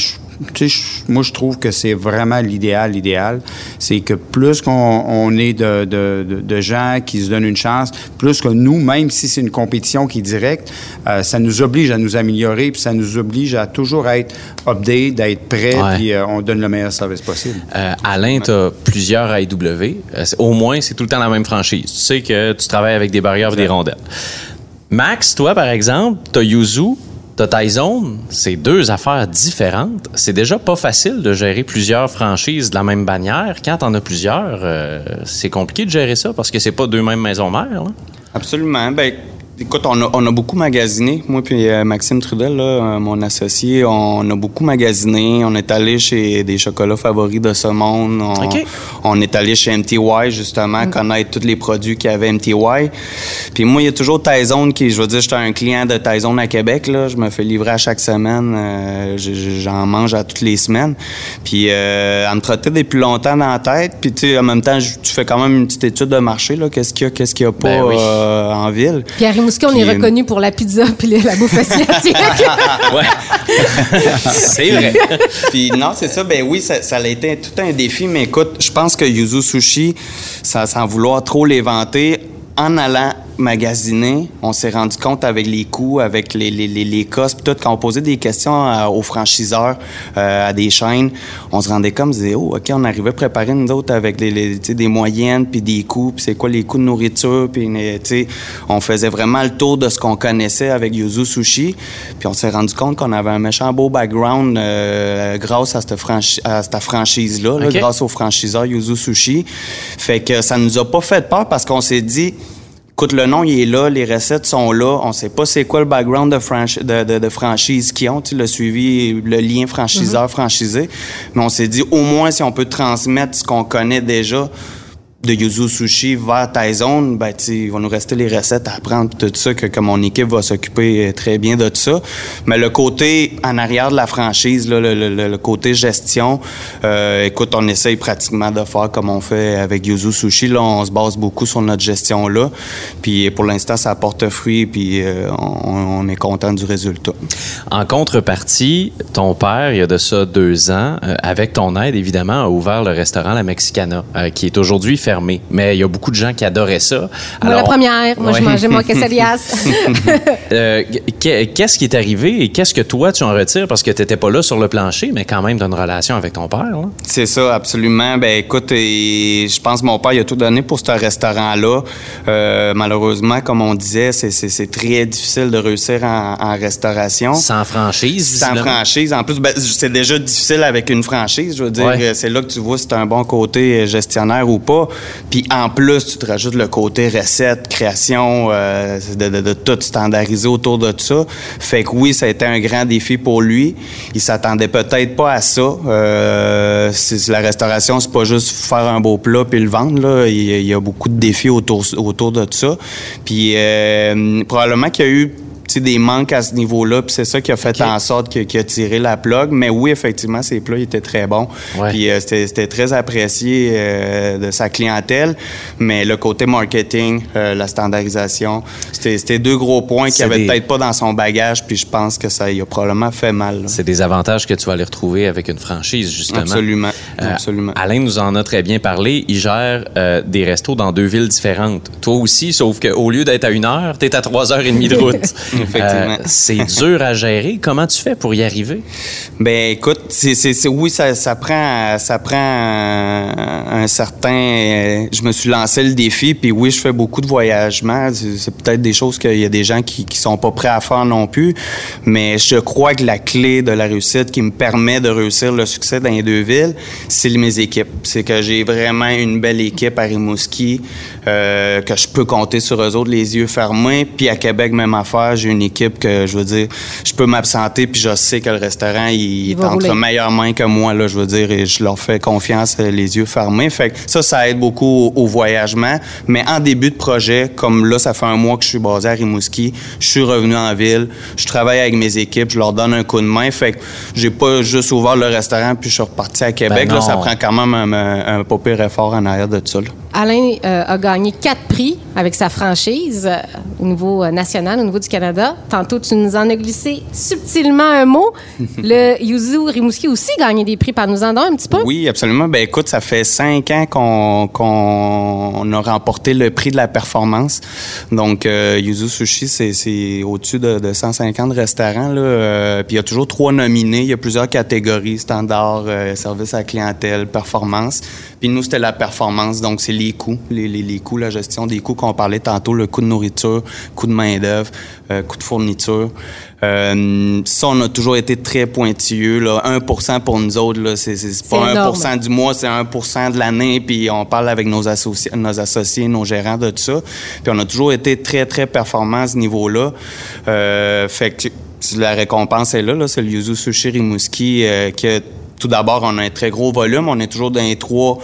moi, je trouve que c'est vraiment l'idéal, l'idéal. C'est que plus qu'on est de, gens qui se donnent une chance, plus que nous, même si c'est une compétition qui est directe, euh, ça nous oblige à nous améliorer, puis ça nous oblige à toujours être update, d'être prêt, puis euh, on donne le meilleur service possible. Euh, Alain, tu as plusieurs AIW. au moins, c'est tout le temps la même franchise. Tu sais que tu travailles avec des barrières et des rondelles. Max, toi, par exemple, tu as Yuzu, T'as Tyzone, c'est deux affaires différentes. C'est déjà pas facile de gérer plusieurs franchises de la même bannière. Quand t'en as plusieurs, euh, c'est compliqué de gérer ça parce que c'est pas deux mêmes maisons mères. Absolument. Ben, Écoute, on a, on a, beaucoup magasiné. Moi puis euh, Maxime Trudel, là, euh, mon associé, on a beaucoup magasiné. On est allé chez des chocolats favoris de ce monde. On, on est allé chez MTY, justement, mm. connaître tous les produits qu'il y avait MTY. Puis moi, il y a toujours Tyzone qui, je veux dire, j'étais un client de Tyzone à Québec. Là. Je me fais livrer à chaque semaine. Euh, j'en mange à toutes les semaines. Puis euh, elle me trottait depuis longtemps dans la tête. Puis tu sais, en même temps, tu fais quand même une petite étude de marché. Qu'est-ce qu'il y a, qu'est-ce qu'il y a pas ben en ville? On est reconnu pour la pizza puis la bouffe asiatique. ouais. c'est vrai. puis non, c'est ça. Ben oui, ça, ça, a été tout un défi. Mais écoute, je pense que Yuzu Sushi, sans vouloir trop les en allant magasiner, on s'est rendu compte avec les coûts, avec les, les, les, les costs, tout, quand on posait des questions euh, aux franchiseurs, euh, à des chaînes, on se rendait comme, on disait, oh, OK, on arrivait à préparer nous autres avec les, des moyennes, puis des coûts, puis c'est quoi les coûts de nourriture, puis on faisait vraiment le tour de ce qu'on connaissait avec Yuzu Sushi, puis on s'est rendu compte qu'on avait un méchant beau background euh, grâce à cette, cette franchise-là, grâce au franchiseur Yuzu Sushi. Fait que ça nous a pas fait peur parce qu'on s'est dit, Écoute, le nom, il est là, les recettes sont là. On sait pas c'est quoi le background de, de, de, franchise qu'ils ont, le suivi, le lien franchiseur-franchisé. Mais on s'est dit, au moins, si on peut transmettre ce qu'on connaît déjà, de Yuzu Sushi vers Taizone, ben, il va nous rester les recettes à apprendre, tout ça, que, que mon équipe va s'occuper euh, très bien de tout ça. Mais le côté en arrière de la franchise, là, le, le, le, côté gestion, euh, écoute, on essaye pratiquement de faire comme on fait avec Yuzu Sushi. Là, on se base beaucoup sur notre gestion-là. Puis pour l'instant, ça porte fruit, puis euh, on, on, est content du résultat. En contrepartie, ton père, il y a de ça deux ans, euh, avec ton aide, évidemment, a ouvert le restaurant La Mexicana, qui est aujourd'hui fait mais il y a beaucoup de gens qui adoraient ça. Moi, la première. Moi, je mangeais mon quesadillas. euh, qu'est-ce qui est arrivé et qu'est-ce que toi, tu en retires? Parce que tu n'étais pas là sur le plancher, mais quand même, tu une relation avec ton père. C'est ça, absolument. Ben écoute, je pense que mon père, il a tout donné pour ce restaurant-là. Euh, malheureusement, comme on disait, c'est très difficile de réussir en, restauration. Sans franchise. Sans franchise. En plus, ben, c'est déjà difficile avec une franchise. Je veux dire, c'est là que tu vois si tu un bon côté gestionnaire ou pas. Puis en plus, tu te rajoutes le côté recette, création, euh, de, tout standardiser autour de ça. Fait que oui, ça a été un grand défi pour lui. Il s'attendait peut-être pas à ça. Euh, la restauration, c'est pas juste faire un beau plat puis le vendre. Il, y a beaucoup de défis autour, autour de ça. Puis euh, probablement qu'il y a eu des manques à ce niveau-là, puis c'est ça qui a fait en sorte qu'il a tiré la plug. Mais oui, effectivement, ses plats étaient très bons. Puis euh, c'était très apprécié euh, de sa clientèle. Mais le côté marketing, euh, la standardisation, c'était deux gros points qu'il avait peut-être pas dans son bagage, puis je pense que ça y a probablement fait mal. C'est des avantages que tu vas aller retrouver avec une franchise, justement. Absolument. Absolument. Alain nous en a très bien parlé. Il gère des restos dans deux villes différentes. Toi aussi, sauf qu'au lieu d'être à une heure, tu es à trois heures et demie de route. Effectivement. Euh, c'est dur à gérer. Comment tu fais pour y arriver? Ben, écoute, c'est, oui, ça, ça, prend, ça prend un, certain. je me suis lancé le défi, puis oui, je fais beaucoup de voyagements. C'est, peut-être des choses qu'il y a des gens qui, qui sont pas prêts à faire non plus, mais je crois que la clé de la réussite qui me permet de réussir le succès dans les deux villes, c'est mes équipes. C'est que j'ai vraiment une belle équipe à Rimouski, euh, que je peux compter sur eux autres les yeux fermés, puis à Québec, même affaire, j'ai une équipe que, je veux dire, je peux m'absenter, puis je sais que le restaurant, il, est entre meilleures mains que moi, là, je veux dire, et je leur fais confiance euh, les yeux fermés. Fait que ça, ça aide beaucoup au, voyagement. Mais en début de projet, comme là, ça fait un mois que je suis basé à Rimouski, je suis revenu en ville, je travaille avec mes équipes, je leur donne un coup de main. Fait que j'ai pas juste ouvert le restaurant, puis je suis reparti à Québec. Ben là, ça prend quand même un, un, un pas effort en arrière de ça. Alain euh, a gagné quatre prix avec sa franchise euh, au niveau national, au niveau du Canada. Tantôt, tu nous en as glissé subtilement un mot. le Yuzu Rimouski aussi gagné des prix. par nous en donner un petit peu. Oui, absolument. Ben écoute, ça fait cinq ans qu'on a remporté le prix de la performance. Donc, euh, Yuzu Sushi, c'est au-dessus de, 150 restaurants. Là. Euh, puis il y a toujours trois nominés. Il y a plusieurs catégories, standard, euh, service à la clientèle, performance. Puis nous, c'était la performance. Donc, c'est les coûts, les, les, les, coûts, la gestion des coûts qu'on parlait tantôt, le coût de nourriture, coût de main-d'œuvre, coût de fourniture. Euh, ça, on a toujours été très pointilleux. Là. 1 pour nous autres, c'est, c'est, pas 1% du mois, c'est 1% de l'année. Puis on parle avec nos associés, nos associés, nos gérants de tout ça. Puis on a toujours été très, très performants à ce niveau-là. Euh, fait que la récompense est là. là c'est le Yuzu Sushi Rimouski euh, qui a tout d'abord, on a un très gros volume. On est toujours dans les trois,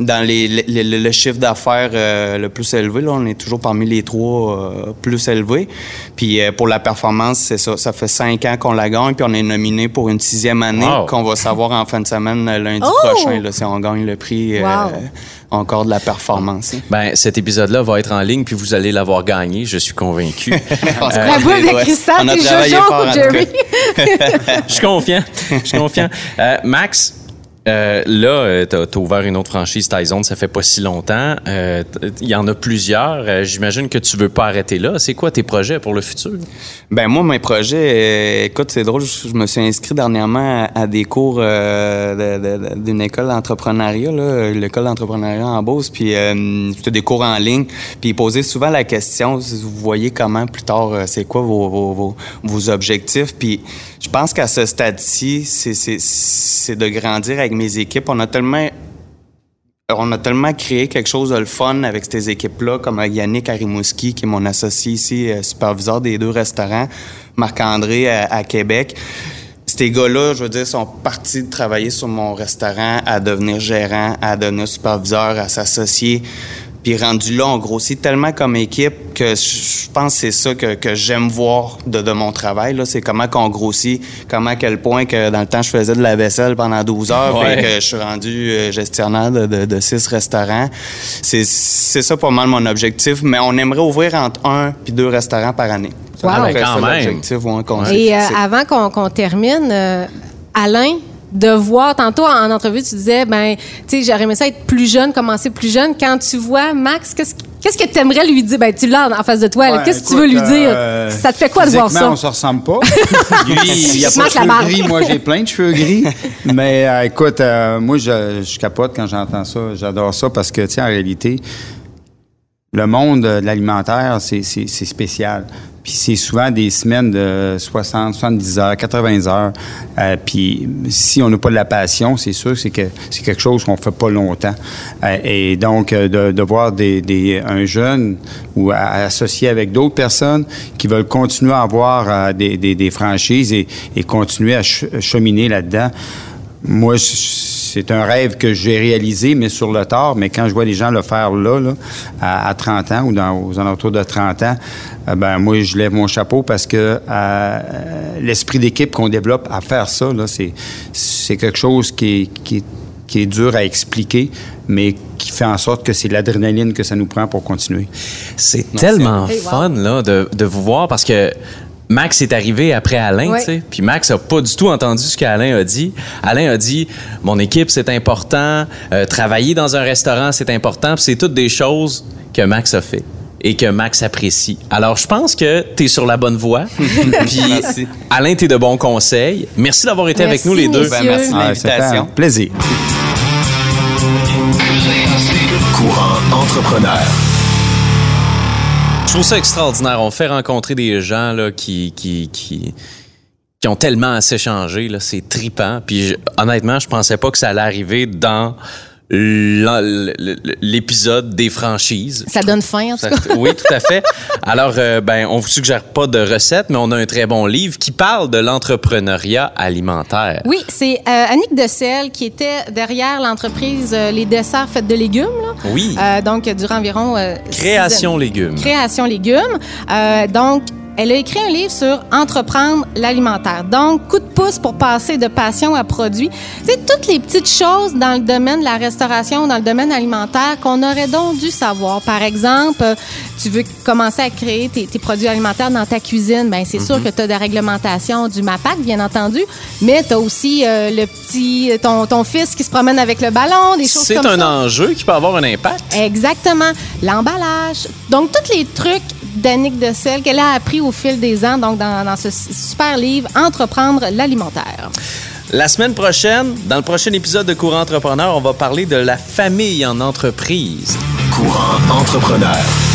dans les, le chiffre d'affaires euh, le plus élevé. Là. On est toujours parmi les trois euh, plus élevés. Puis euh, pour la performance, c'est ça. Ça fait cinq ans qu'on la gagne, puis on est nominé pour une sixième année qu'on va savoir en fin de semaine lundi oh! prochain là, si on gagne le prix encore de la performance. Hein. Ben, cet épisode-là va être en ligne, puis vous allez l'avoir gagné, je suis convaincu. la boule de cristal, c'est Jojo Jerry. je suis confiant. Je suis confiant. Euh, Max, euh, là, euh, tu as, ouvert une autre franchise Tyson, ça fait pas si longtemps. Euh, il y en a plusieurs. Euh, j'imagine que tu veux pas arrêter là. C'est quoi tes projets pour le futur? Ben moi, mes projets, écoute, c'est drôle, je, me suis inscrit dernièrement à, des cours d'une école d'entrepreneuriat, l'école d'entrepreneuriat en Beauce, puis c'était des cours en ligne. Puis ils posaient souvent la question, vous voyez comment plus tard, c'est quoi vos, vos, vos objectifs? Puis je pense qu'à ce stade-ci, c'est de grandir avec mes équipes. On a tellement on a tellement créé quelque chose de le fun avec ces équipes-là, comme Yannick Arimouski, qui est mon associé ici, euh, superviseur des deux restaurants, Marc-André à, Québec. Ces gars-là, je veux dire, sont partis de travailler sur mon restaurant à devenir gérant, à devenir superviseur, à s'associer. Puis rendu là, on grossit tellement comme équipe que je pense que c'est ça que, que j'aime voir de, de, mon travail. Là. C'est comment qu'on grossit, comment à quel point que dans le temps, je faisais de la vaisselle pendant 12 heures et que je suis rendu euh, gestionnaire de, de, de six restaurants. C'est, c'est ça pas mal mon objectif, mais on aimerait ouvrir entre un puis deux restaurants par année. Wow. Ah, ben, quand même. Et euh, avant qu'on, qu'on termine, euh, Alain, de voir, tantôt en entrevue, tu disais, ben, tu sais, j'aurais aimé ça être plus jeune, commencer plus jeune. Quand tu vois Max, qu'est-ce Qu'est-ce que tu aimerais lui dire? Ben, tu l'as en face de toi. Qu'est-ce que tu veux lui dire? Euh, ça te fait quoi de voir ça? on se ressemble pas. lui, il a pas de cheveux gris. Moi, j'ai plein de cheveux gris. Mais euh, écoute, euh, moi, je, je, capote quand j'entends ça. J'adore ça parce que, tu sais, en réalité, le monde de l'alimentaire, c'est spécial. Puis c'est souvent des semaines de 60, 70 heures, 80 heures. Euh, puis si on n'a pas de la passion, c'est sûr c'est que c'est quelque chose qu'on fait pas longtemps. Euh, et donc euh, de, voir des, un jeune ou à- associé avec d'autres personnes qui veulent continuer à avoir des, franchises et, et continuer à ch- cheminer là-dedans. Moi, je- c'est un rêve que j'ai réalisé, mais sur le tard. Mais quand je vois les gens le faire là, là, à, à 30 ans ou dans, aux alentours de 30 ans, euh, ben moi, je lève mon chapeau parce que euh, l'esprit d'équipe qu'on développe à faire ça, là, c'est, c'est quelque chose qui est, qui, est, qui est dur à expliquer, mais qui fait en sorte que c'est l'adrénaline que ça nous prend pour continuer. C'est tellement Hey, wow. fun là, de, de vous voir parce que Max est arrivé après Alain, Ouais. tu sais. Puis Max a pas du tout entendu ce qu'Alain a dit. Alain a dit mon équipe c'est important, euh, travailler dans un restaurant c'est important, Puis c'est toutes des choses que Max a fait et que Max apprécie. Alors je pense que tu es sur la bonne voie. Puis Merci. Alain, tu es de bons conseils. Merci d'avoir été avec nous les deux. Ben, merci de Ah, l'invitation. plaisir. Courant entrepreneur. Trouve ça extraordinaire. On fait rencontrer des gens là, qui, qui, qui, qui ont tellement à s'échanger. C'est tripant. Puis je- honnêtement, je pensais pas que ça allait arriver dans l'épisode des franchises. Ça donne faim, en tout cas. oui, tout à fait. Alors, euh, ben, on vous suggère pas de recettes, mais on a un très bon livre qui parle de l'entrepreneuriat alimentaire. Oui, c'est euh, Annick Dessel qui était derrière l'entreprise euh, Les Desserts Faites de légumes. là. Oui. Donc, durant environ... Création légumes. Création légumes. Donc, elle a écrit un livre sur entreprendre l'alimentaire. Donc, coup de pouce pour passer de passion à produit. C'est toutes les petites choses dans le domaine de la restauration, dans le domaine alimentaire qu'on aurait donc dû savoir. Par exemple, tu veux commencer à créer tes, tes produits alimentaires dans ta cuisine, ben c'est sûr que tu as des réglementations du MAPAC, bien entendu, mais tu as aussi euh, le petit ton, ton fils qui se promène avec le ballon, des choses C'est comme un ça. enjeu qui peut avoir un impact. Exactement. L'emballage. Donc, tous les trucs d'Annick Dessel qu'elle a appris au fil des ans, donc dans, dans ce super livre, Entreprendre l'alimentaire. La semaine prochaine, dans le prochain épisode de Courant Entrepreneur, on va parler de la famille en entreprise. Courant entrepreneur.